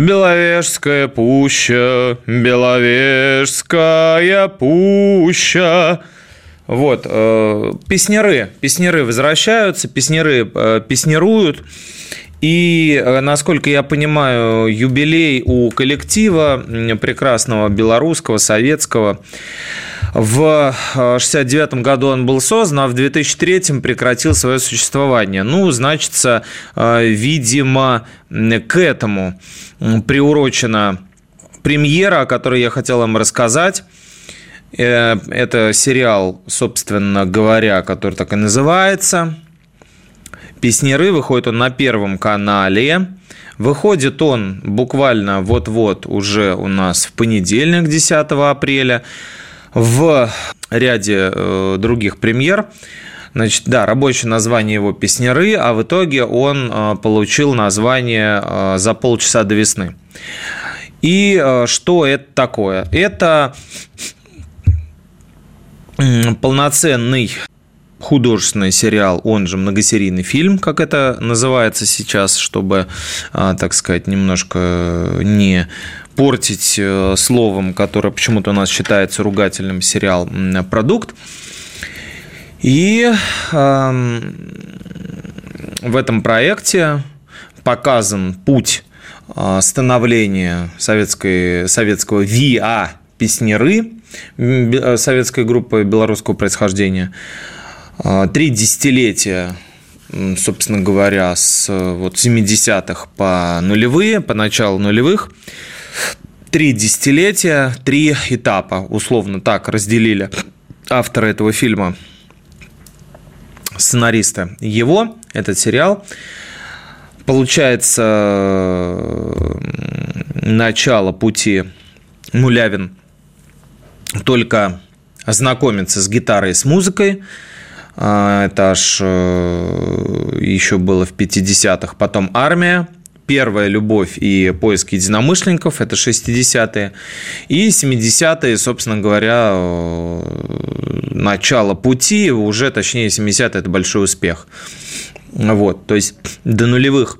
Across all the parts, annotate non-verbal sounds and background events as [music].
Беловежская пуща, Беловежская пуща. Вот, э, песняры, песняры возвращаются, песняры э, песнируют. И, э, насколько я понимаю, юбилей у коллектива прекрасного белорусского, советского. В 69 году он был создан, а в 2003 прекратил свое существование. Ну, значится, видимо, к этому приурочена премьера, о которой я хотел вам рассказать. Э, это сериал, собственно говоря, который так и называется. Песнеры. Выходит он на Первом канале. Выходит он буквально вот-вот уже у нас в понедельник, 10 апреля. В ряде э, других премьер. Значит, да, рабочее название его «Песняры», а в итоге он э, получил название э, «За полчаса до весны». И что это такое? Это полноценный художественный сериал, он же многосерийный фильм, как это называется сейчас, чтобы, так сказать, немножко не портить словом, которое почему-то у нас считается ругательным сериал «Продукт». И э, в этом проекте показан путь а, становления советской, советского ВИА «Песнеры», э, советской группы белорусского происхождения. А, три десятилетия собственно говоря, с вот 70-х по нулевые, по началу нулевых. Три десятилетия, три этапа, условно так разделили авторы этого фильма – сценариста его, этот сериал. Получается начало пути Мулявин только знакомиться с гитарой с музыкой. А, это аж э, еще было в 50-х. Потом армия, первая любовь и поиск единомышленников, это 60-е. И 70-е, собственно говоря, э, начало пути, уже, точнее, 70-е – это большой успех. Вот, то есть до нулевых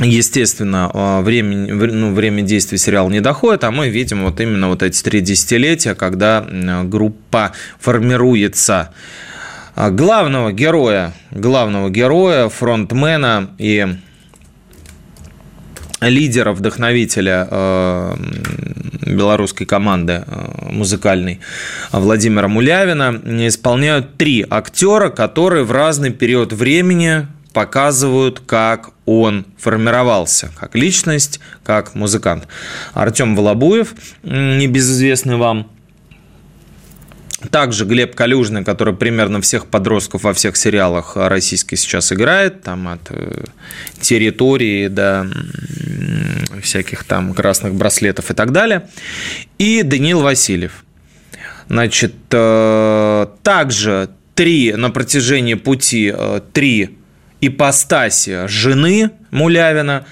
Естественно, э, время, ну, время действия сериала не доходит, а мы видим вот именно вот эти три десятилетия, когда группа формируется. Главного героя, главного героя, фронтмена и лидера, вдохновителя э, белорусской команды э, музыкальной Владимира Мулявина исполняют три актера, которые в разный период времени показывают, как он формировался как личность, как музыкант. Артем Волобуев, небезызвестный вам, также Глеб Калюжный, который примерно всех подростков во всех сериалах российских сейчас играет, там от э, территории до всяких там красных браслетов и так далее. И Даниил Васильев. Значит, э, также три на протяжении пути э, три ипостаси жены Мулявина,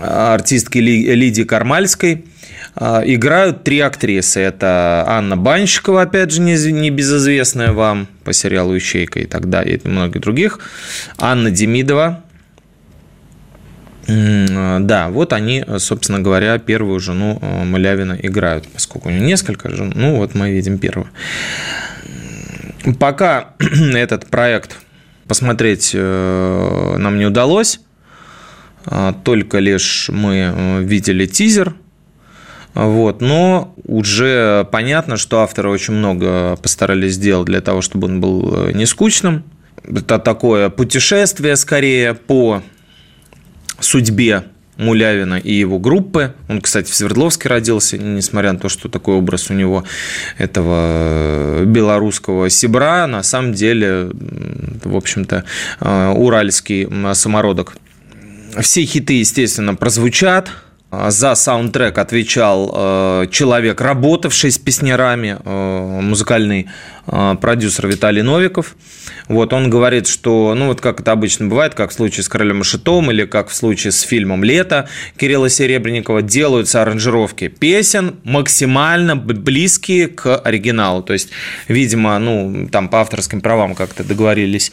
артистки Лидии Кармальской – играют три актрисы. Это Анна Банщикова, опять же, небезызвестная вам по сериалу «Ищейка» и так далее, и многих других. Анна Демидова, да, вот они, собственно говоря, первую жену э, Малявина играют, поскольку у нее несколько жен. Ну, вот мы видим первую. Пока [clears throat] этот проект посмотреть э, нам не удалось, а только лишь мы э, видели тизер – вот. Но уже понятно, что авторы очень много постарались сделать для того, чтобы он был э, не скучным. Это такое путешествие скорее по судьбе Мулявина и его группы. Он, кстати, в Свердловске родился, несмотря на то, что такой образ у него этого белорусского сибра, на самом деле, в общем-то, э, уральский самородок. Все хиты, естественно, прозвучат – За саундтрек отвечал э, человек, работавший с песнярами, э, музыкальный э, продюсер Виталий Новиков. Вот он говорит, что, ну вот как это обычно бывает, как в случае с «Королем и Шитом» или как в случае с фильмом «Лето» Кирилла Серебренникова, делаются аранжировки песен максимально близкие к оригиналу. То есть, видимо, ну, там по авторским правам как-то договорились,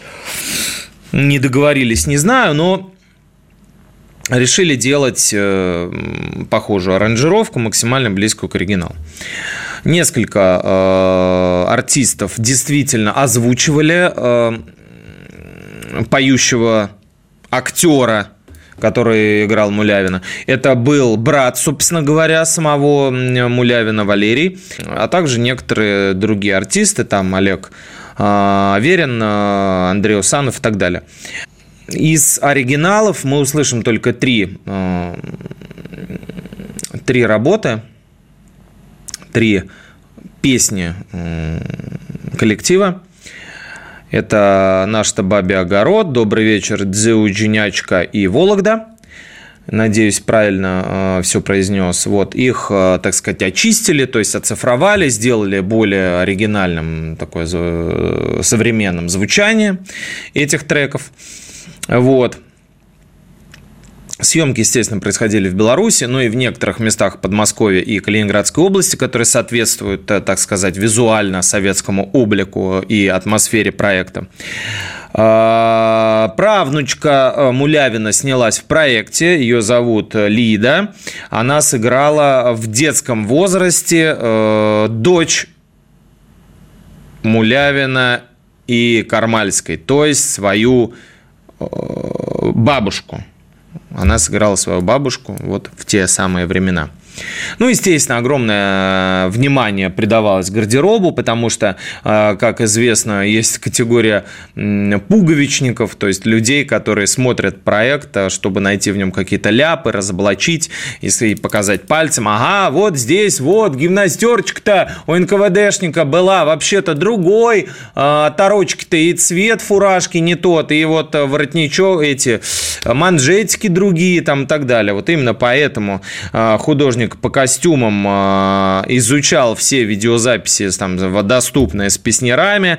не договорились, не знаю, но решили делать э, похожую аранжировку, максимально близкую к оригиналу. Несколько э, артистов действительно озвучивали э, поющего актера который играл Мулявина. Это был брат, собственно говоря, самого Мулявина Валерий, а также некоторые другие артисты, там Олег Верин, Андрей Усанов и так далее. Из оригиналов мы услышим только три, э, три работы, три песни э, коллектива. Это «Наш-то бабе огород», «Добрый вечер», «Дзю Джинячка» и «Вологда». Надеюсь, правильно э, все произнес. Вот их, э, так сказать, очистили, то есть оцифровали, сделали более оригинальным, такое э, современным звучание этих треков. Вот. Съемки, естественно, происходили в Беларуси, но и в некоторых местах Подмосковья и Калининградской области, которые соответствуют, э, так сказать, визуально советскому облику и атмосфере проекта. А, правнучка э, Мулявина снялась в проекте, ее зовут Лида. Она сыграла в детском возрасте э, дочь Мулявина и Кармальской, то есть свою бабушку. Она сыграла свою бабушку вот в те самые времена. Ну, естественно, огромное внимание придавалось гардеробу, потому что, а, как известно, есть категория пуговичников, то есть людей, которые смотрят проект, а, чтобы найти в нем какие-то ляпы, разоблачить и показать пальцем, ага, вот здесь, вот, гимнастерчик-то у НКВДшника была вообще-то другой, торочки-то и цвет фуражки не тот, и вот воротничок, эти манжетики другие, там и так далее. Вот именно поэтому художник художник по костюмам а, изучал все видеозаписи там, доступные с песнярами,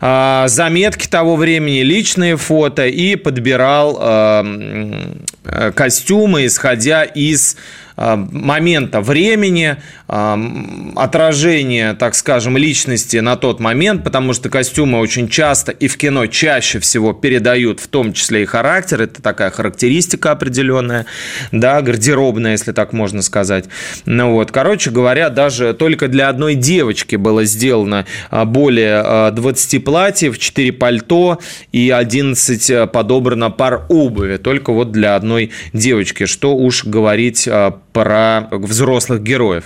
а, заметки того времени, личные фото и подбирал а, костюмы, исходя из момента времени, отражение, так скажем, личности на тот момент, потому что костюмы очень часто и в кино чаще всего передают в том числе и характер, это такая характеристика определенная, да, гардеробная, если так можно сказать. Ну вот, короче говоря, даже только для одной девочки было сделано а, более 20 а, платьев, 4 пальто и 11 а, подобрано пар обуви, только вот для одной девочки, что уж говорить про взрослых героев.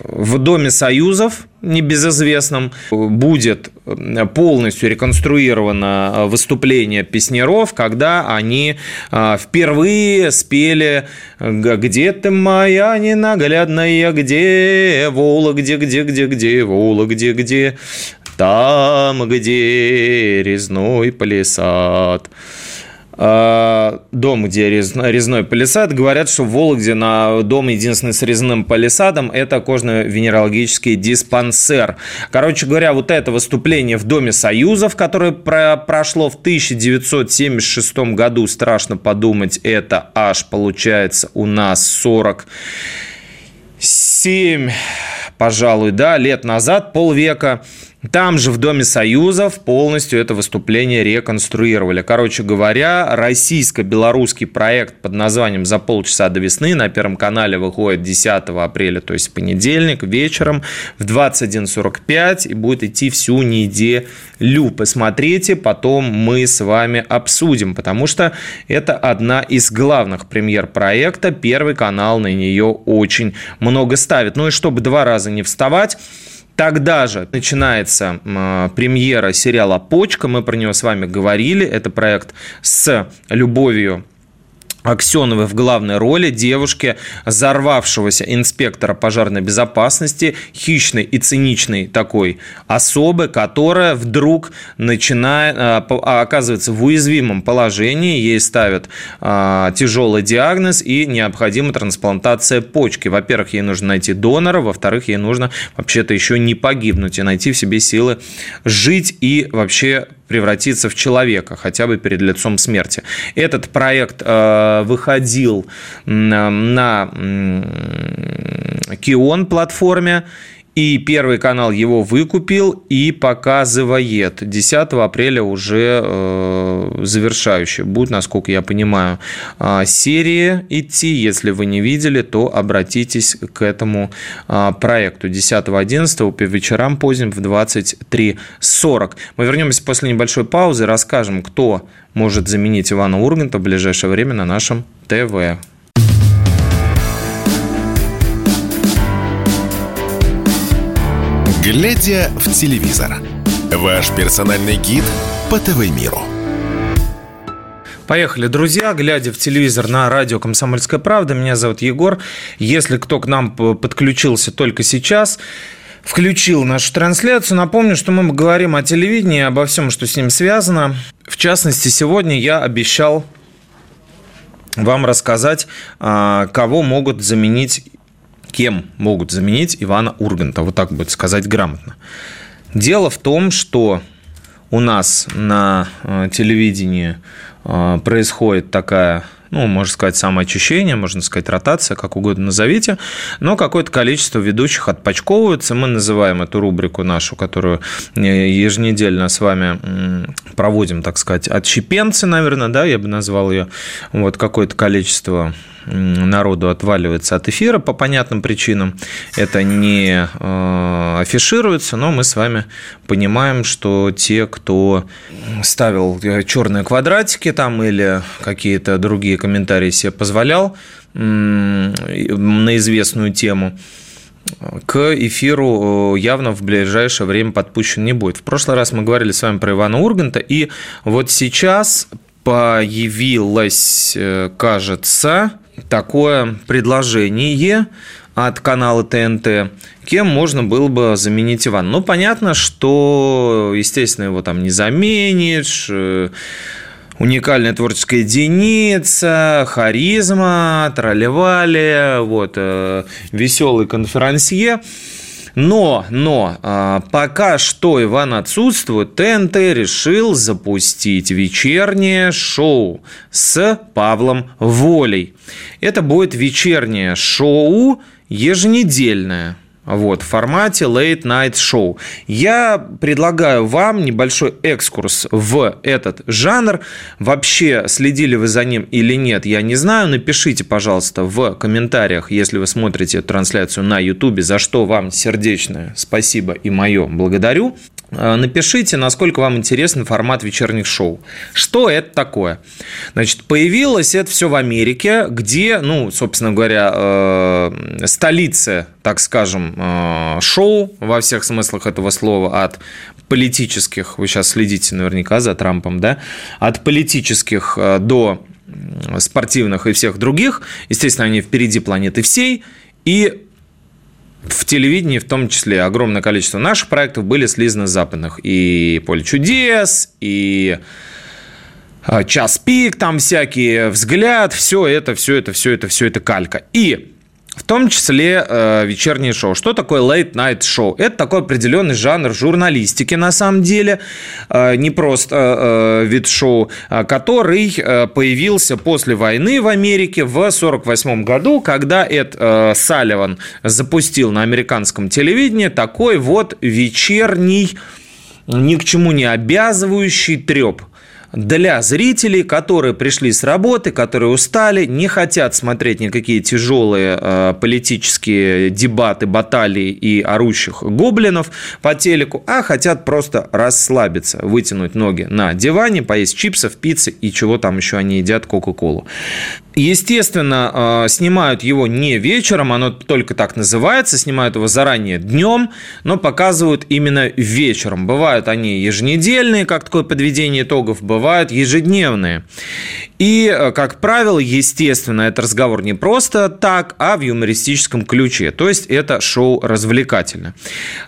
В Доме Союзов, небезызвестном, будет полностью реконструировано выступление песнеров, когда они а, впервые спели «Где ты моя ненаглядная, где Вола, где, где, где, где Вола, где, где, там, где резной палисад». А, дом, где резной палисад. Говорят, что в Вологде на дом единственный с резным палисадом – это кожно-венерологический диспансер. Короче говоря, вот это выступление в Доме Союзов, которое про прошло в 1976 году, страшно подумать, это аж получается у нас 47, пожалуй, да, лет назад, полвека – там же в Доме Союзов полностью это выступление реконструировали. Короче говоря, российско-белорусский проект под названием «За полчаса до весны» на Первом канале выходит 10 апреля, то есть понедельник, вечером в 21.45 и будет идти всю неделю. Посмотрите, потом мы с вами обсудим, потому что это одна из главных премьер проекта. Первый канал на нее очень много ставит. Ну и чтобы два раза не вставать, Тогда же начинается э, премьера сериала «Почка». Мы про него с вами говорили. Это проект с любовью Аксеновой в главной роли девушки, взорвавшегося инспектора пожарной безопасности, хищной и циничной такой особы, которая вдруг начинает, а, а, оказывается в уязвимом положении, ей ставят а, тяжелый диагноз и необходима трансплантация почки. Во-первых, ей нужно найти донора, во-вторых, ей нужно вообще-то еще не погибнуть и найти в себе силы жить и вообще превратиться в человека, хотя бы перед лицом смерти. Этот проект э, выходил на Кион платформе, и Первый канал его выкупил и показывает. 10 апреля уже э, завершающий будет, насколько я понимаю, э, серии идти. Если вы не видели, то обратитесь к этому э, проекту. 10-11 по вечерам поздним в 23.40. Мы вернемся после небольшой паузы, расскажем, кто может заменить Ивана Урганта в ближайшее время на нашем ТВ. Глядя в телевизор. Ваш персональный гид по ТВ-миру. Поехали, друзья, глядя в телевизор на радио «Комсомольская правда». Меня зовут Егор. Если кто к нам подключился только сейчас, включил нашу трансляцию. Напомню, что мы говорим о телевидении, обо всем, что с ним связано. В частности, сегодня я обещал вам рассказать, а, кого могут заменить кем могут заменить Ивана Урганта, вот так будет сказать грамотно. Дело в том, что у нас на э, телевидении э, происходит такая ну, можно сказать, самоочищение, можно сказать, ротация, как угодно назовите, но какое-то количество ведущих отпочковываются. Мы называем эту рубрику нашу, которую э, еженедельно с вами проводим, так сказать, отщепенцы, наверное, да, я бы назвал ее. Вот какое-то количество народу отваливается от эфира по понятным причинам. Это не э, афишируется, но мы с вами понимаем, что те, кто ставил э, черные квадратики там или какие-то другие комментарии себе позволял на известную тему, к эфиру э, явно в ближайшее время подпущен не будет. В прошлый раз мы говорили с вами про Ивана Урганта, и вот сейчас появилось, кажется, такое предложение от канала ТНТ, кем можно было бы заменить Ивана. Ну, понятно, что, естественно, его там не заменишь, э, уникальная творческая единица, харизма, тролливали, вот, э, веселый конферансье – но, но, а, пока что Иван отсутствует, ТНТ решил запустить вечернее шоу с Павлом Волей. Это будет вечернее шоу еженедельное вот, в формате Late Night Show. Я предлагаю вам небольшой экскурс в этот жанр. Вообще, следили вы за ним или нет, я не знаю. Напишите, пожалуйста, в комментариях, если вы смотрите трансляцию на YouTube, за что вам сердечное спасибо и мое благодарю. Э, напишите, насколько вам интересен формат вечерних шоу. Что это такое? Значит, появилось это все в Америке, где, ну, собственно говоря, э, столица, так скажем, э, шоу во всех смыслах этого слова, от политических, вы сейчас следите наверняка за Трампом, да, от политических до спортивных и всех других, естественно, они впереди планеты всей, и в телевидении в том числе огромное количество наших проектов были слизаны с западных. И «Поле чудес», и а, «Час пик», там всякие «Взгляд», все это, все это, все это, все это калька. И в том числе э, вечерние шоу. Что такое late night show? Это такой определенный жанр журналистики, на самом деле, э, не просто э, э вид шоу, э, который э, появился после войны в Америке в 1948 году, когда Эд э, Салливан запустил на американском телевидении такой вот вечерний, ни к чему не обязывающий треп – для зрителей, которые пришли с работы, которые устали, не хотят смотреть никакие тяжелые э, политические дебаты, баталии и орущих гоблинов по телеку, а хотят просто расслабиться, вытянуть ноги на диване, поесть чипсов, пиццы и чего там еще они едят, Кока-Колу. Естественно, э, снимают его не вечером, оно только так называется, снимают его заранее днем, но показывают именно вечером. Бывают они еженедельные, как такое подведение итогов, бывают ежедневные. И, э, как правило, естественно, это разговор не просто так, а в юмористическом ключе. То есть это шоу развлекательное.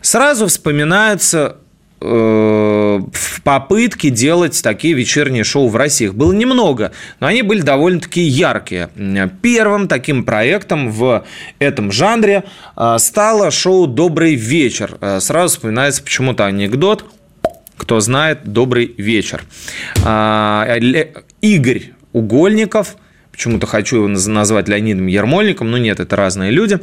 Сразу вспоминаются Э, в попытке делать такие вечерние шоу в России. Их было немного, но они были довольно-таки яркие. Первым таким проектом в этом жанре э, стало шоу «Добрый вечер». Э, сразу вспоминается почему-то анекдот кто знает, добрый вечер. Игорь Угольников – почему-то хочу его назвать Леонидом Ермольником, но нет, это разные люди.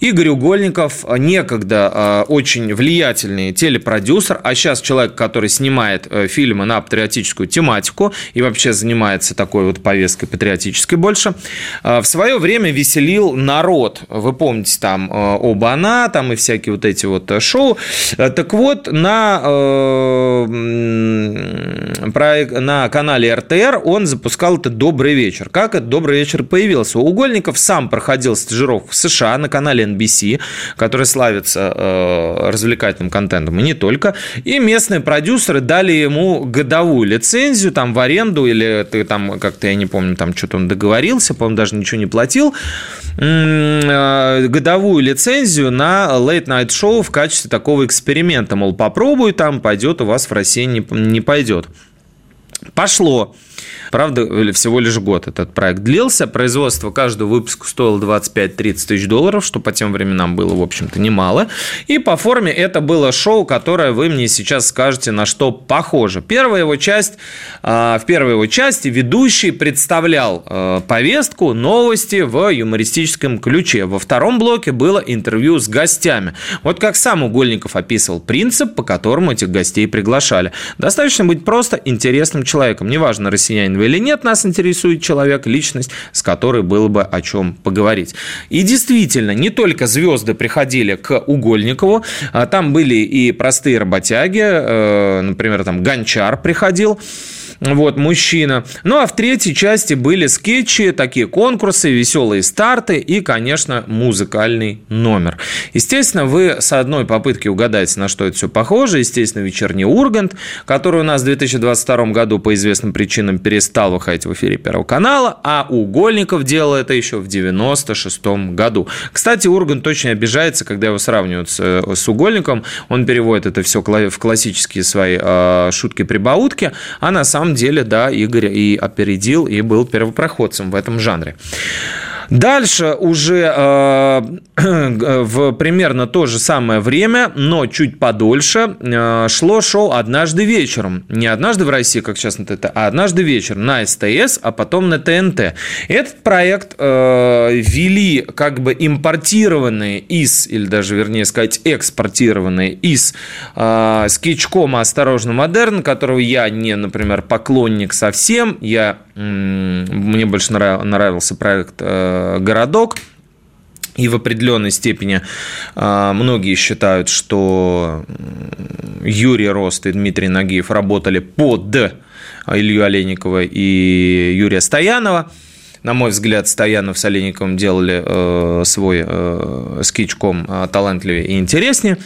Игорь Угольников, а, некогда а, очень влиятельный телепродюсер, а сейчас человек, который снимает э, фильмы на патриотическую тематику и вообще занимается такой вот повесткой патриотической больше, а, в свое время веселил народ. Вы помните, там Оба-она, там и всякие вот эти вот э, шоу. Э, так вот, на, на канале РТР он запускал это «Добрый вечер». Как это «Добрый вечер» появился. Угольников сам проходил стажировку в США на канале NBC, который славится э, развлекательным контентом, и не только. И местные продюсеры дали ему годовую лицензию там в аренду, или ты там, как-то, я не помню, там что-то он договорился, по-моему, даже ничего не платил, э, годовую лицензию на Late Night Show в качестве такого эксперимента. Мол, попробуй там, пойдет у вас в России не, не пойдет. Пошло. Правда, всего лишь год этот проект длился. Производство каждого выпуска стоило 25-30 тысяч долларов, что по тем временам было, в общем-то, немало. И по форме это было шоу, которое вы мне сейчас скажете, на что похоже. Первая его часть, а, в первой его части ведущий представлял а, повестку, новости в юмористическом ключе. Во втором блоке было интервью с гостями. Вот как сам Угольников описывал принцип, по которому этих гостей приглашали. Достаточно быть просто интересным человеком. Неважно, россиянин вы или нет, нас интересует человек, личность, с которой было бы о чем поговорить. И действительно, не только звезды приходили к Угольникову, а там были и простые работяги, э, например, там Гончар приходил, вот, мужчина. Ну, а в третьей части были скетчи, такие конкурсы, веселые старты и, конечно, музыкальный номер. Естественно, вы с одной попытки угадаете, на что это все похоже. Естественно, вечерний Ургант, который у нас в 2022 году по известным причинам перестал выходить в эфире Первого канала, а Угольников делал это еще в 96 году. Кстати, Ургант очень обижается, когда его сравнивают с, с Угольником. Он переводит это все в классические свои э, шутки-прибаутки, а на самом самом деле, да, Игорь и опередил, и был первопроходцем в этом жанре. Дальше уже э, [clears throat] в примерно то же самое время, но чуть подольше, э, шло шоу «Однажды вечером». Не «Однажды в России», как сейчас ТТ, а «Однажды вечером» на СТС, а потом на ТНТ. Этот проект э, вели как бы импортированные из, или даже, вернее сказать, экспортированные из скетчкома «Осторожно, модерн», которого я не, например, поклонник совсем. Я, мне больше нравился проект э, городок. И в определенной степени а, многие считают, что Юрий Рост и Дмитрий Нагиев работали под Илью Олейникова и Юрия Стоянова – на мой взгляд, Стоянов с Олейниковым делали э, свой э, скетчком э, талантливее и интереснее.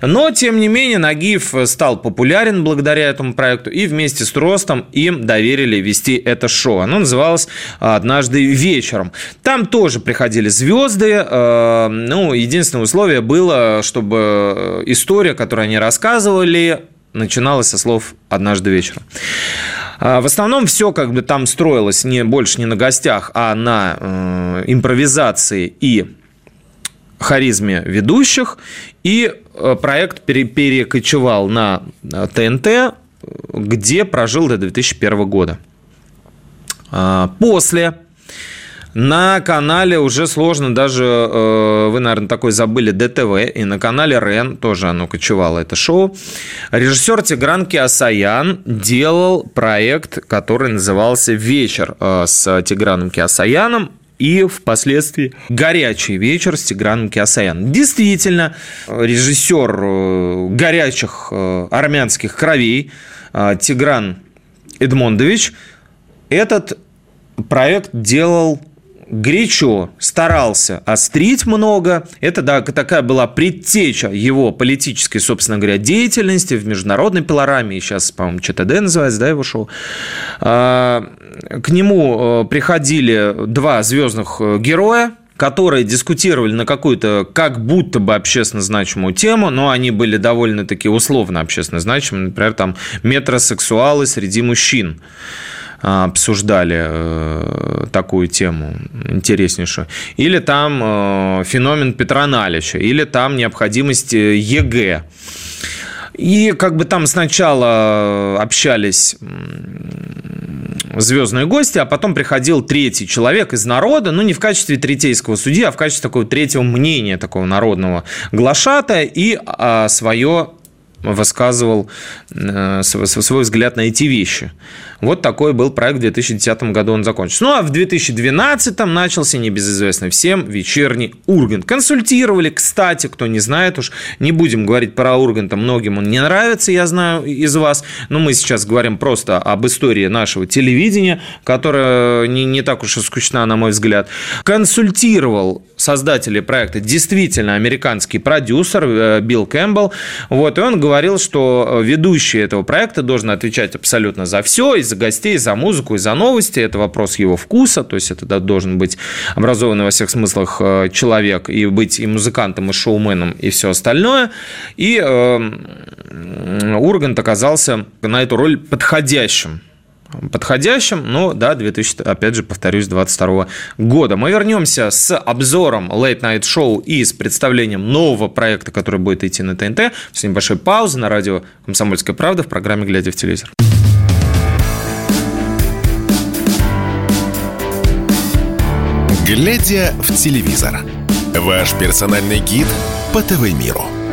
Но, тем не менее, Нагиев стал популярен благодаря этому проекту, и вместе с Ростом им доверили вести это шоу. Оно называлось «Однажды вечером». Там тоже приходили звезды. Э, ну, единственное условие было, чтобы история, которую они рассказывали, начиналась со слов «однажды вечером». А, в основном все как бы там строилось не больше не на гостях, а на э, импровизации и харизме ведущих. И э, проект пере, перекочевал на ТНТ, где прожил до 2001 года. А, после на канале уже сложно даже, э, вы, наверное, такой забыли, ДТВ, и на канале РЕН тоже оно кочевало, это шоу. Режиссер Тигран Киасаян делал проект, который назывался «Вечер» э, с Тиграном Киасаяном и впоследствии «Горячий вечер» с Тиграном Киасаяном. Действительно, режиссер э, горячих армянских кровей Тигран Эдмондович этот проект делал горячо старался острить много. Это да, такая была предтеча его политической, собственно говоря, деятельности в международной пилораме. Сейчас, по-моему, ЧТД называется, да, его шоу. А, к нему э, приходили два звездных э, героя, которые дискутировали на какую-то как будто бы общественно значимую тему, но они были довольно-таки условно общественно значимы, например, там метросексуалы среди мужчин обсуждали э, такую тему интереснейшую. Или там э, феномен Петра Налича, или там необходимость э, ЕГЭ. И как бы там сначала общались звездные гости, а потом приходил третий человек из народа, ну, не в качестве третейского судьи, а в качестве такого третьего мнения, такого народного глашатая, и а, свое высказывал э, свой взгляд на эти вещи. Вот такой был проект в 2010 году, он закончился. Ну, а в 2012 начался небезызвестный всем вечерний Ургант. Консультировали, кстати, кто не знает уж, не будем говорить про Урганта, многим он не нравится, я знаю, из вас, но мы сейчас говорим просто об истории нашего телевидения, которая не, не так уж и скучна, на мой взгляд. Консультировал создателей проекта действительно американский продюсер э, Билл Кэмпбелл, вот, и он говорил, что ведущий этого проекта должен отвечать абсолютно за все, и за гостей, за музыку и за новости. Это вопрос его вкуса, то есть это должен быть образованный во всех смыслах э, человек и быть и музыкантом, и шоуменом, и все остальное. И э, Ургант оказался на эту роль подходящим подходящим, но да, 2000, опять же, повторюсь, 22 года. Мы вернемся с обзором Late Night Show и с представлением нового проекта, который будет идти на ТНТ, с небольшой паузы на радио «Комсомольская правда» в программе «Глядя в телевизор». Глядя в телевизор. Ваш персональный гид по ТВ-миру.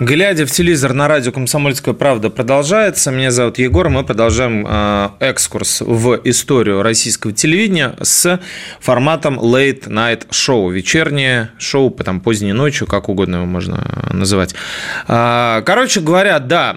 Глядя в телевизор на радио «Комсомольская правда» продолжается. Меня зовут Егор. Мы продолжаем э, экскурс в историю российского телевидения с форматом Late Night Show. Вечернее шоу, потом поздней ночью, как угодно его можно называть. Э, короче говоря, да,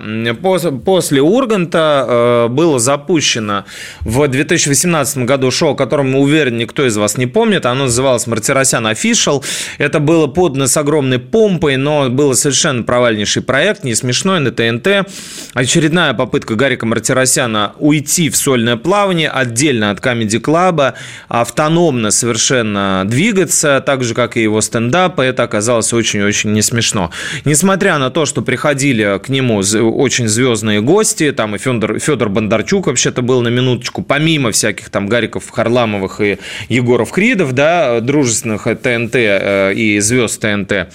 после Урганта э, было запущено в 2018 году шоу, о котором, уверен, никто из вас не помнит. Оно называлось «Мартиросян Official». Это было подано с огромной помпой, но было совершенно провально провальнейший проект, не смешной, на ТНТ. Очередная попытка Гарика Мартиросяна уйти в сольное плавание отдельно от Comedy Club, автономно совершенно двигаться, так же, как и его стендапы. Это оказалось очень-очень не смешно. Несмотря на то, что приходили к нему очень звездные гости, там и Федор, Федор Бондарчук вообще-то был на минуточку, помимо всяких там Гариков Харламовых и Егоров Кридов, да, дружественных ТНТ э, и звезд ТНТ.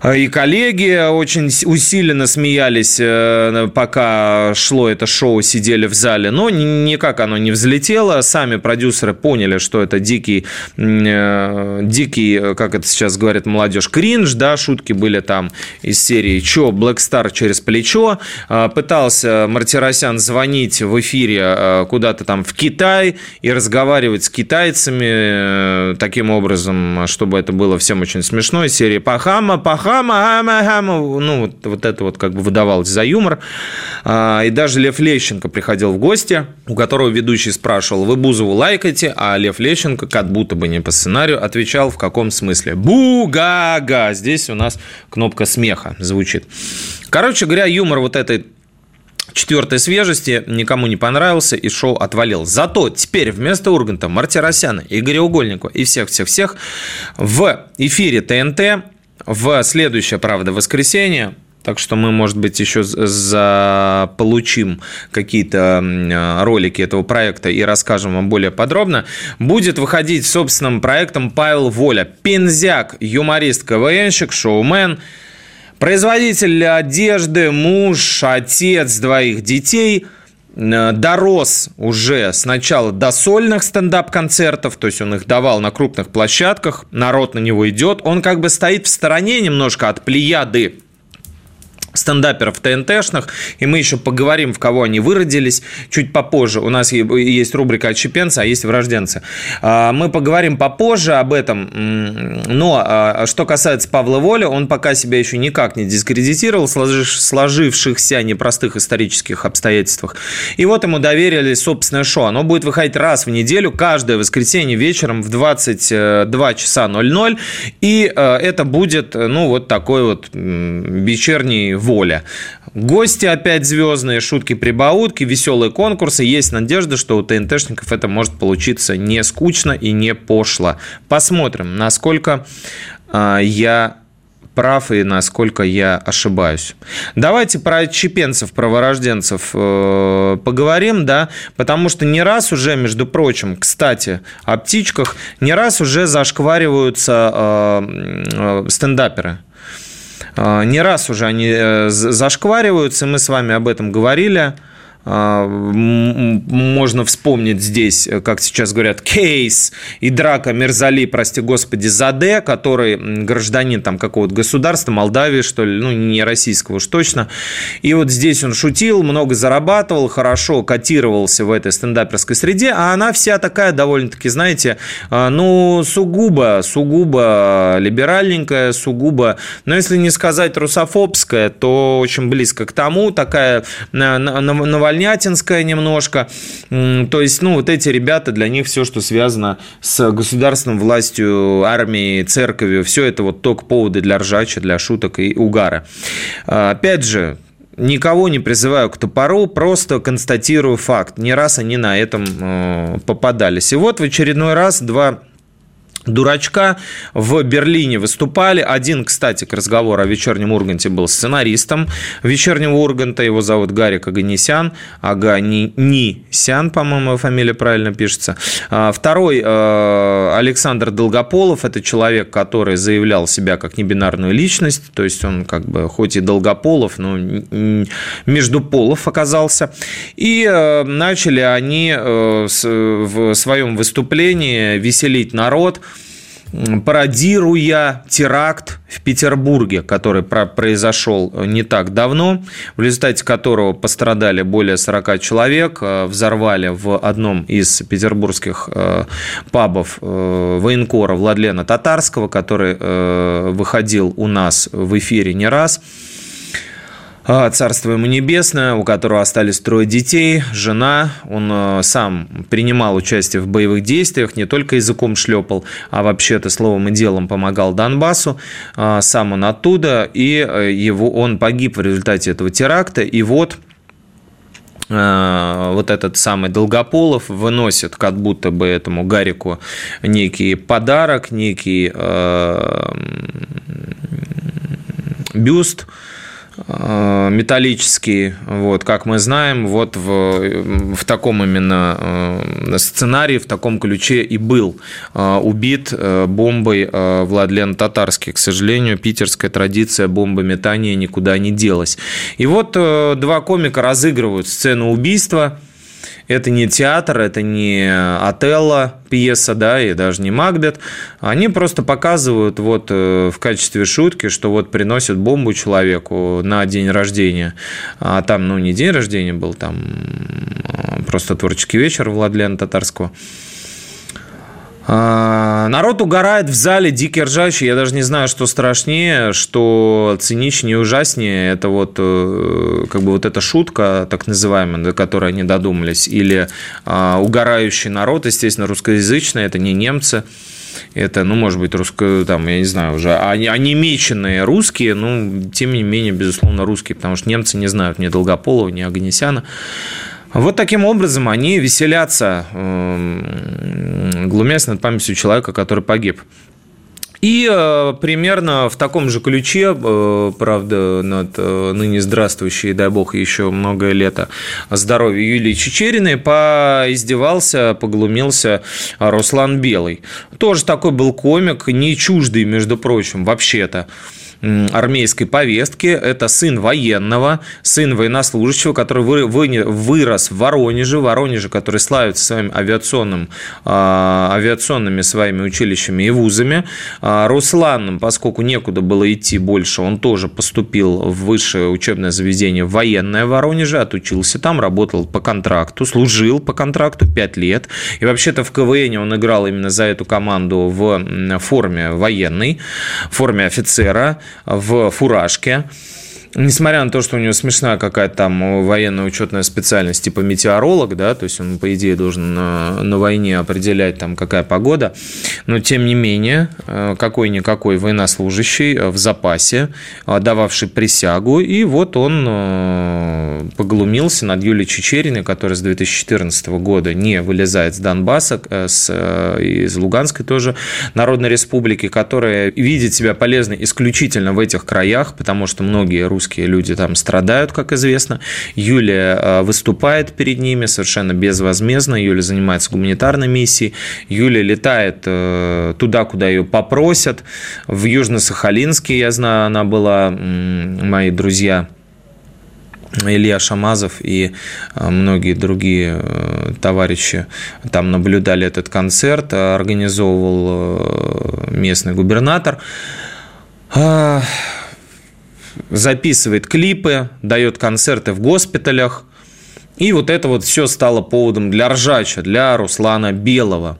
А, и коллеги очень усиленно смеялись, э, пока шло это шоу, сидели в зале. Но никак оно не взлетело. Сами продюсеры поняли, что это дикий, э, дикий, как это сейчас говорят молодежь, кринж, да, шутки были там из серии «Чё, Black Star через плечо». Пытался Мартиросян звонить в эфире э, куда-то там в Китай и разговаривать с китайцами таким образом, чтобы это было всем очень смешно. Из «Пахама, пахама, хама, хама, хама. Ну, вот, вот это вот как бы выдавалось за юмор. А, и даже Лев Лещенко приходил в гости, у которого ведущий спрашивал, вы Бузову лайкаете? А Лев Лещенко, как будто бы не по сценарию, отвечал в каком смысле? Бу-га-га. Здесь у нас кнопка смеха звучит. Короче говоря, юмор вот этой четвертой свежести никому не понравился, и шоу отвалил. Зато теперь вместо Урганта, Мартиросяна, Игоря Угольникова и всех-всех-всех в эфире ТНТ в следующее, правда, воскресенье, так что мы, может быть, еще заполучим какие-то ролики этого проекта и расскажем вам более подробно. Будет выходить собственным проектом Павел Воля. Пензяк, юморист, КВНщик, шоумен, производитель одежды, муж, отец двоих детей – Э, дорос уже сначала до сольных стендап-концертов, то есть он их давал на крупных площадках, народ на него идет, он как бы стоит в стороне немножко от плеяды стендаперов ТНТшных, и мы еще поговорим, в кого они выродились чуть попозже. У нас есть рубрика «Отщепенцы», а есть «Врожденцы». А, мы поговорим попозже об этом, но а, что касается Павла Воля, он пока себя еще никак не дискредитировал в сложившихся непростых исторических обстоятельствах. И вот ему доверили собственное шоу. Оно будет выходить раз в неделю, каждое воскресенье вечером в 22 часа 00, и а, это будет, ну, вот такой вот вечерний воля. Гости опять звездные, шутки-прибаутки, веселые конкурсы. Есть надежда, что у ТНТшников это может получиться не скучно и не пошло. Посмотрим, насколько э, я прав и насколько я ошибаюсь. Давайте про чепенцев, про вырожденцев э, поговорим, да, потому что не раз уже, между прочим, кстати, о птичках, не раз уже зашквариваются э, э, стендаперы. А, не раз уже они э, зашквариваются, мы с вами об этом говорили. А, можно вспомнить здесь, как сейчас говорят, кейс и драка Мерзали, прости господи, Заде, который гражданин там какого-то государства, Молдавии, что ли, ну, не российского уж точно. И вот здесь он шутил, много зарабатывал, хорошо котировался в этой стендаперской среде, а она вся такая довольно-таки, знаете, а, ну, сугубо, сугубо либеральненькая, сугубо, но если не сказать русофобская, то очень близко к тому, такая новостная Вольнятинская немножко. То есть, ну, вот эти ребята, для них все, что связано с государственной властью, армией, церковью, все это вот только поводы для ржача, для шуток и угара. А, опять же, никого не призываю к топору, просто констатирую факт. Не раз они на этом э, попадались. И вот в очередной раз два дурачка в Берлине выступали. Один, кстати, к разговору о вечернем Урганте был сценаристом вечернего Урганта. Его зовут Гарик Аганесян. Аганисян, по-моему, фамилия правильно пишется. А, второй э, Александр Долгополов. Это человек, который заявлял себя как небинарную личность. То есть он как бы хоть и Долгополов, но между полов оказался. И э, начали они э, в своем выступлении веселить народ – пародируя теракт в Петербурге, который произошел не так давно, в результате которого пострадали более 40 человек, э, взорвали в одном из петербургских э, пабов э, военкора Владлена Татарского, который выходил у нас в эфире не раз – царство ему небесное, у которого остались трое детей, жена. Он э, сам принимал участие в боевых действиях, не только языком шлепал, а вообще-то словом и делом помогал Донбассу. А, сам он оттуда, и э, его, он погиб в результате этого теракта. И вот э, вот этот самый Долгополов выносит как будто бы этому Гарику некий подарок, некий бюст, металлический, вот, как мы знаем, вот в, в таком именно э, сценарии, в таком ключе и был э, убит бомбой Владлен Татарский. К сожалению, питерская традиция бомбометания никуда не делась. И вот два комика разыгрывают сцену убийства – это не театр, это не Отелло пьеса, да, и даже не Макбет. Они просто показывают вот э, в качестве шутки, что вот приносят бомбу человеку на день рождения. А там, ну, не день рождения был, там просто творческий вечер Владлена Татарского. А, народ угорает в зале, дикий ржачий. Я даже не знаю, что страшнее, что циничнее и ужаснее. Это вот э, как бы вот эта шутка, так называемая, до которой они додумались. Или а, угорающий народ, естественно, русскоязычный, это не немцы. Это, ну, может быть, русско, там, я не знаю, уже онемеченные русские, ну, тем не менее, безусловно, русские, потому что немцы не знают ни Долгополова, ни Аганесяна. Вот таким образом они веселятся, эм, глумясь над памятью человека, который погиб. И э, примерно в таком же ключе, э, правда, над э, ныне здравствующей, дай бог, еще многое лето здоровья Юлии Чечериной поиздевался, поглумился Руслан Белый. Тоже такой был комик, не чуждый, между прочим, вообще-то армейской повестки. Это сын военного, сын военнослужащего, который вырос в Воронеже, Воронеже, который славится своим авиационным, а, авиационными своими училищами и вузами. А, Руслан, поскольку некуда было идти больше, он тоже поступил в высшее учебное заведение военное в Воронеже, отучился там, работал по контракту, служил по контракту 5 лет. И вообще-то в КВН он играл именно за эту команду в форме военной, в форме офицера, в фуражке. Несмотря на то, что у него смешная какая-то там военная учетная специальность, типа метеоролог, да, то есть он, по идее, должен на, на войне определять там, какая погода, но, тем не менее, э, какой-никакой военнослужащий в запасе, дававший присягу, и вот он э, поглумился над Юлией Чечериной, которая с 2014 года не вылезает с Донбасса, э, с, из Луганской тоже Народной Республики, которая видит себя полезной исключительно в этих краях, потому что многие русские русские люди там страдают, как известно. Юлия э, выступает перед ними совершенно безвозмездно. Юлия занимается гуманитарной миссией. Юлия летает э, туда, куда ее попросят. В Южно-Сахалинске, я знаю, она была, мои друзья Илья Шамазов и э, многие другие товарищи там наблюдали этот концерт, организовывал местный губернатор. Записывает клипы, дает концерты в госпиталях. И вот это вот все стало поводом для ржача, для Руслана Белого.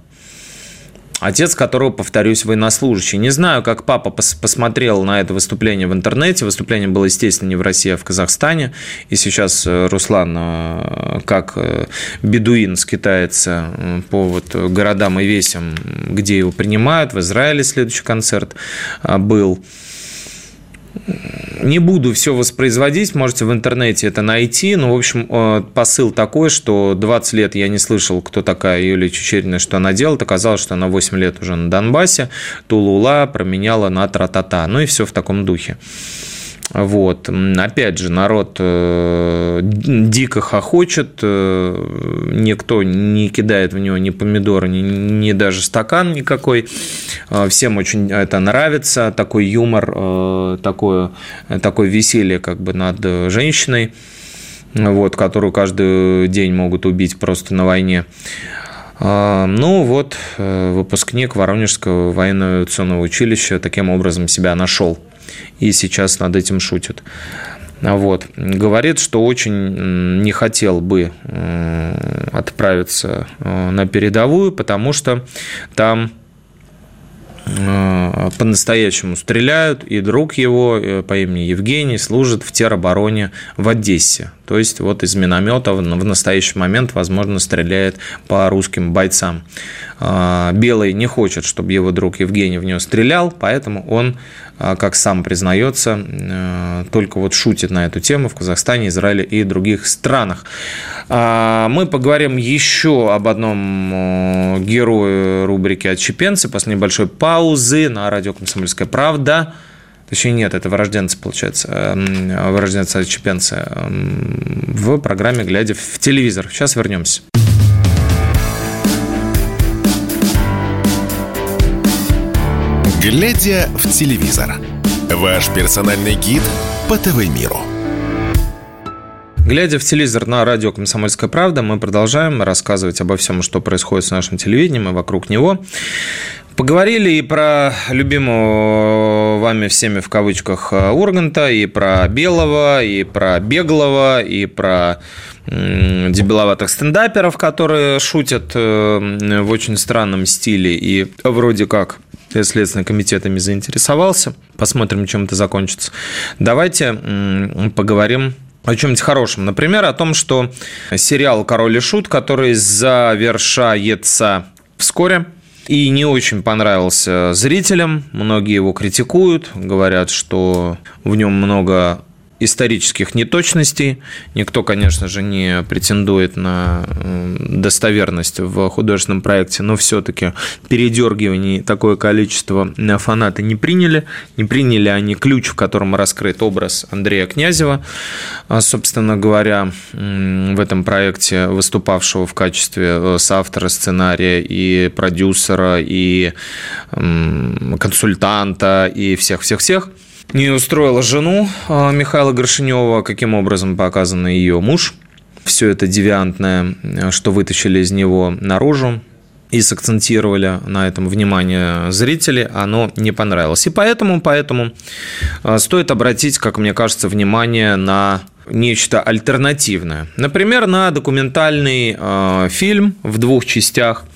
Отец которого, повторюсь, военнослужащий. Не знаю, как папа пос посмотрел на это выступление в интернете. Выступление было, естественно, не в России, а в Казахстане. И сейчас э, Руслан, э, как э, бедуин, скитается по вот городам и весям, где его принимают. В Израиле следующий концерт был. Не буду все воспроизводить, можете в интернете это найти. Но, в общем, э, посыл такой, что 20 лет я не слышал, кто такая Юлия Чечерина, что она делает. Оказалось, что она 8 лет уже на Донбассе. Тулула променяла на тра-та-та. Ну и все в таком духе. Вот. Опять же, народ э, дико хохочет, э, никто не кидает в него ни помидоры, ни, ни даже стакан никакой. Э, всем очень это нравится, такой юмор, такое, такое веселье как бы над женщиной, вот, которую каждый день могут убить просто на войне. Ну вот, выпускник Воронежского военно-авиационного училища таким образом себя нашел и сейчас над этим шутит. Вот. Говорит, что очень не хотел бы отправиться э, на передовую, потому что там Э, по-настоящему стреляют, и друг его э, по имени Евгений служит в теробороне в Одессе. То есть вот из миномета в настоящий момент, возможно, стреляет по русским бойцам. Э, Белый не хочет, чтобы его друг Евгений в него стрелял, поэтому он, как сам признается, только вот шутит на эту тему в Казахстане, Израиле и других странах. Мы поговорим еще об одном герое рубрики «Отщепенцы» после небольшой паузы на радио «Комсомольская правда». Точнее, нет, это вырожденцы, получается, вырожденцы чепенцы эм, в программе «Глядя в телевизор». Сейчас вернемся. «Глядя в телевизор» – ваш персональный гид по ТВ-миру. Глядя в телевизор на радио «Комсомольская правда», мы продолжаем рассказывать обо всем, что происходит с нашим телевидением и вокруг него. Поговорили и про любимого вами всеми в кавычках Урганта, и про Белого, и про Беглого, и про дебиловатых стендаперов, которые шутят э, в очень странном стиле и вроде как Следственный комитет ими заинтересовался. Посмотрим, чем это закончится. Давайте поговорим о чем-нибудь хорошем. Например, о том, что сериал «Король и Шут», который завершается вскоре – и не очень понравился зрителям. Многие его критикуют, говорят, что в нем много исторических неточностей. Никто, конечно же, не претендует на достоверность в художественном проекте, но все-таки передергиваний такое количество фанаты не приняли. Не приняли они ключ, в котором раскрыт образ Андрея Князева, а, собственно говоря, в этом проекте выступавшего в качестве э, соавтора сценария и продюсера, и консультанта, и всех-всех-всех. Не устроила жену а, Михаила Горшинева, каким образом показан ее муж. Все это девиантное, что вытащили из него наружу и сакцентировали на этом внимание зрителей, оно не понравилось. И поэтому, поэтому а, стоит обратить, как мне кажется, внимание на нечто альтернативное. Например, на документальный э, фильм в двух частях –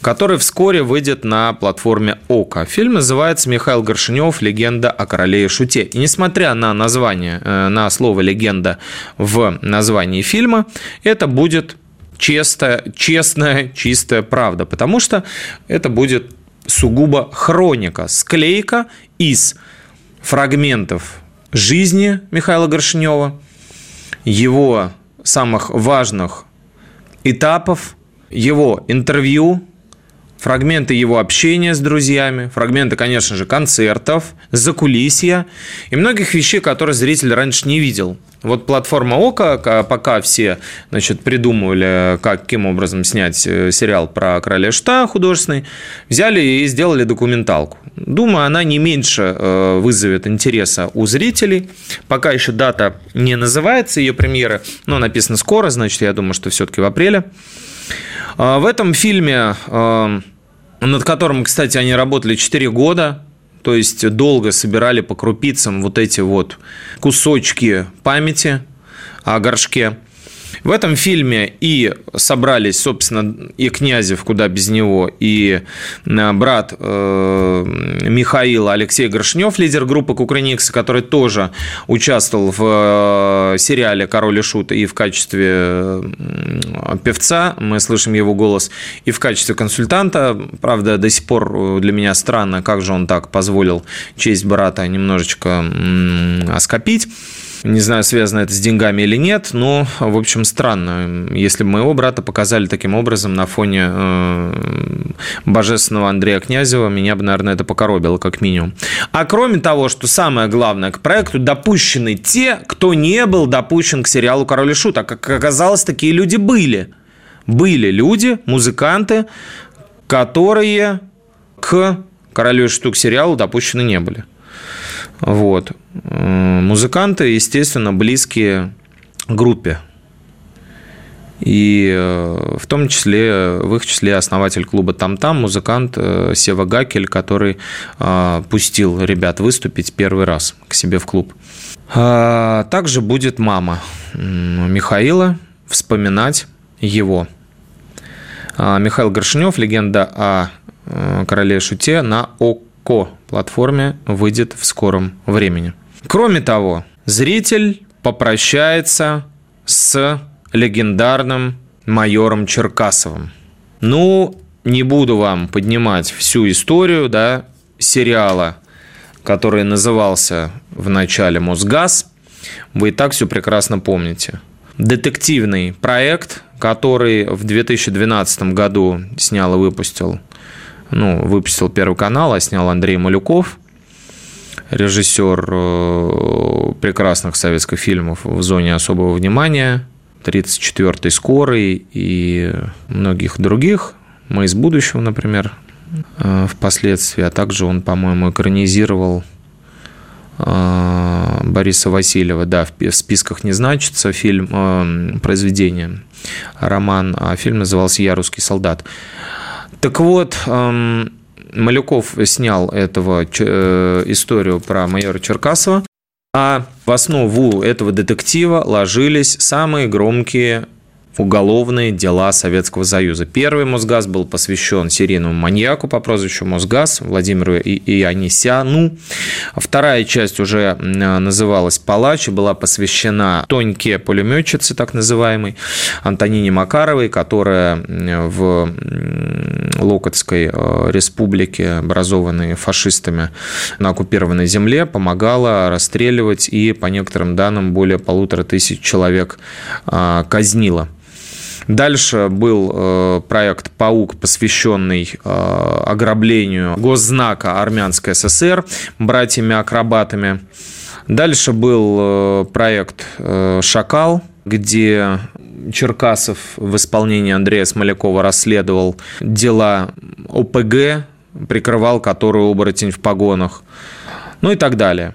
который вскоре выйдет на платформе ОКО. Фильм называется «Михаил Горшинев. Легенда о короле и шуте». И несмотря на название, э, на слово «легенда» в названии фильма, это будет честная, честная, чистая правда, потому что это будет сугубо хроника, склейка из фрагментов жизни Михаила Горшинева, его самых важных этапов, его интервью, фрагменты его общения с друзьями, фрагменты, конечно же, концертов, закулисья и многих вещей, которые зритель раньше не видел. Вот платформа ОКО, пока все значит, придумывали, каким образом снять э, сериал про короля Шта художественный, взяли и сделали документалку. Думаю, она не меньше э, вызовет интереса у зрителей. Пока еще дата не называется ее премьеры, но написано скоро, значит, я думаю, что все-таки в апреле. А, в этом фильме, а, над которым, кстати, они работали 4 года, то есть долго собирали по крупицам вот эти вот кусочки памяти о горшке. В этом фильме и собрались, собственно, и Князев, куда без него, и э, брат э, Михаила Алексей Горшнев, лидер группы Кукрыниксы, который тоже участвовал в э, сериале «Король и Шут» и в качестве певца, мы слышим его голос, и в качестве консультанта. Правда, до сих пор для меня странно, как же он так позволил честь брата немножечко оскопить. Не знаю, связано это с деньгами или нет, но, в общем, странно. Если бы моего брата показали таким образом на фоне э, божественного Андрея Князева, меня бы, наверное, это покоробило, как минимум. А кроме того, что самое главное, к проекту допущены те, кто не был допущен к сериалу «Король и Шут». А как оказалось, такие люди были. Были люди, музыканты, которые к «Королю и Шуту» к сериалу допущены не были. Вот. Музыканты, естественно, близкие группе. И э, в том числе, в их числе основатель клуба «Там-там», музыкант э, Сева Гакель, который э, пустил ребят выступить первый раз к себе в клуб. А, также будет мама Михаила вспоминать его. А, Михаил Горшинев, легенда о короле Шуте на ОКО платформе выйдет в скором времени. Кроме того, зритель попрощается с легендарным майором Черкасовым. Ну, не буду вам поднимать всю историю да, сериала, который назывался в начале «Мосгаз». Вы и так все прекрасно помните. Детективный проект, который в 2012 году снял и выпустил ну, выпустил Первый канал, а снял Андрей Малюков, режиссер э, прекрасных советских фильмов «В зоне особого внимания», «34-й скорый» и многих других. «Мы из будущего», например, э, впоследствии. А также он, по-моему, экранизировал э, Бориса Васильева, да, в списках не значится фильм, произведение, роман, а фильм назывался «Я русский солдат». Так вот, эм, Малюков снял этого э, историю про майора Черкасова, а в основу этого детектива ложились самые громкие уголовные дела Советского Союза. Первый Мосгаз был посвящен серийному маньяку по прозвищу Мосгаз Владимиру Ионисяну. Вторая часть уже называлась «Палач» и была посвящена Тоньке пулеметчице, так называемой, Антонине Макаровой, которая в Локотской э, республике, образованной фашистами на оккупированной земле, помогала расстреливать и, по некоторым данным, более полутора тысяч человек э, казнила. Дальше был э, проект «Паук», посвященный э, ограблению госзнака Армянской ССР братьями-акробатами. Дальше был э, проект «Шакал», где Черкасов в исполнении Андрея Смолякова расследовал дела ОПГ, прикрывал которую оборотень в погонах, ну и так далее.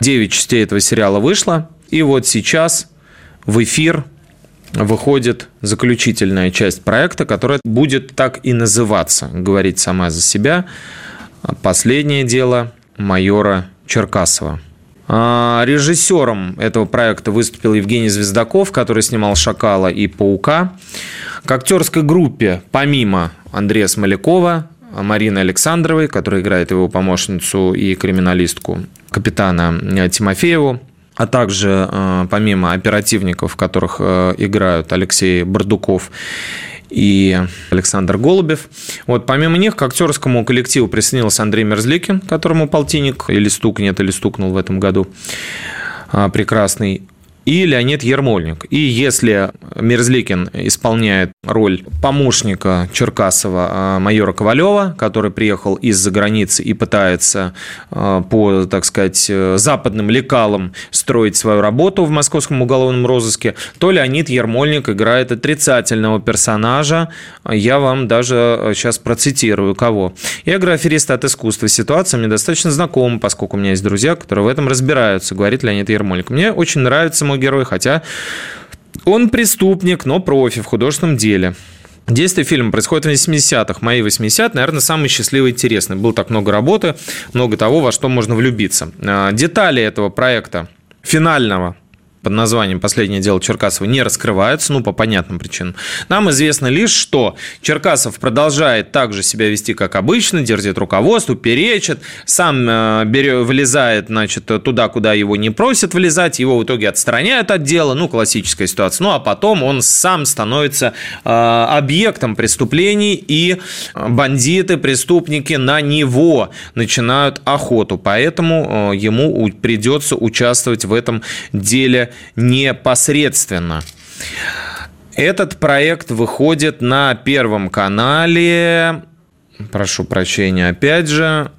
9 частей этого сериала вышло. И вот сейчас в эфир выходит заключительная часть проекта, которая будет так и называться, говорить сама за себя. Последнее дело майора Черкасова. А, режиссером этого проекта выступил Евгений Звездаков, который снимал «Шакала» и «Паука». К актерской группе, помимо Андрея Смолякова, Марины Александровой, которая играет его помощницу и криминалистку, капитана Тимофееву, а также э, помимо оперативников, в которых э, играют Алексей Бардуков и Александр Голубев. Вот, помимо них к актерскому коллективу присоединился Андрей Мерзликин, которому полтинник или стукнет, или стукнул в этом году а, прекрасный и Леонид Ермольник. И если Мерзликин исполняет роль помощника Черкасова а, майора Ковалева, который приехал из-за границы и пытается а, по, так сказать, западным лекалам строить свою работу в московском уголовном розыске, то Леонид Ермольник играет отрицательного персонажа. Я вам даже сейчас процитирую кого. Я играю афериста от искусства. Ситуация мне достаточно знакома, поскольку у меня есть друзья, которые в этом разбираются, говорит Леонид Ермольник. Мне очень нравится мой герой, хотя он преступник, но профи в художественном деле. Действие фильма происходит в 80-х. Мои 80-е, наверное, самый счастливый и интересный. Было так много работы, много того, во что можно влюбиться. А, детали этого проекта финального под названием «Последнее дело Черкасова» не раскрываются, ну, по понятным причинам. Нам известно лишь, что Черкасов продолжает также себя вести, как обычно, дерзит руководству, перечит, сам э, берет, влезает, значит, туда, куда его не просят влезать, его в итоге отстраняют от дела, ну, классическая ситуация. Ну, а потом он сам становится э, объектом преступлений, и бандиты, преступники на него начинают охоту. Поэтому э, ему придется участвовать в этом деле непосредственно. Этот проект выходит на Первом канале. Прошу прощения, опять же.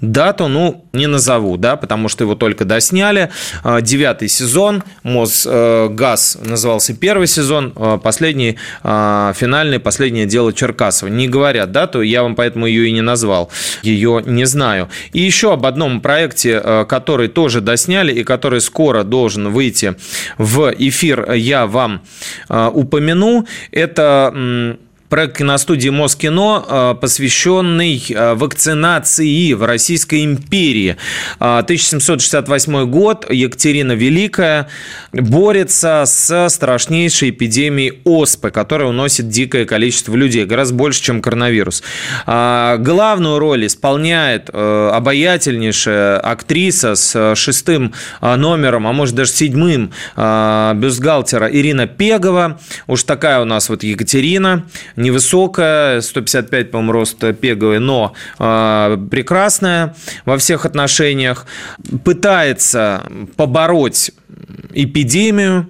Дату, ну, не назову, да, потому что его только досняли. А, девятый сезон, Мосгаз назывался первый сезон, а, последний, а, финальный, последнее дело Черкасова. Не говорят дату, я вам поэтому ее и не назвал, ее не знаю. И еще об одном проекте, который тоже досняли и который скоро должен выйти в эфир, я вам упомяну. Это проект киностудии Москино, э, посвященный э, вакцинации в Российской империи. 1768 э, год, Екатерина Великая борется с страшнейшей эпидемией оспы, которая уносит дикое количество людей, гораздо больше, чем коронавирус. Главную роль исполняет обаятельнейшая актриса с шестым номером, а может даже седьмым бюстгальтера Ирина Пегова. Уж такая у нас вот Екатерина невысокая, 155, по-моему, рост пеговый, но э, прекрасная во всех отношениях, пытается побороть эпидемию,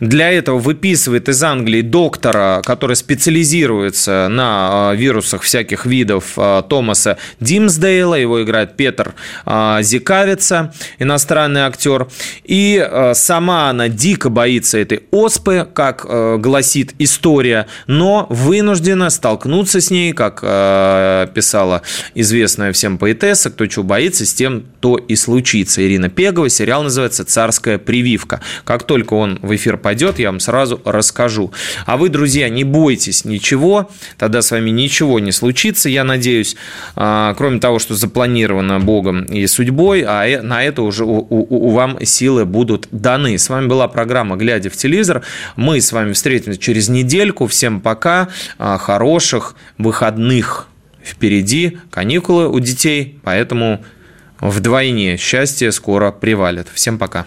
для этого выписывает из Англии доктора, который специализируется на а, вирусах всяких видов а, Томаса Димсдейла. Его играет Петр а, Зикавица, иностранный актер. И сама она дико боится этой оспы, как гласит история, но вынуждена столкнуться с ней, как писала известная всем поэтесса, кто чего боится, с тем то и случится. Ирина Пегова, сериал называется «Царская прививка». Как только он в эфир пойдет, я вам сразу расскажу. А вы, друзья, не бойтесь ничего, тогда с вами ничего не случится, я надеюсь, а, кроме того, что запланировано Богом и судьбой, а э, на это уже у, у, у вам силы будут даны. С вами была программа «Глядя в телевизор». Мы с вами встретимся через недельку. Всем пока, а, хороших выходных впереди, каникулы у детей, поэтому вдвойне счастье скоро привалит. Всем пока.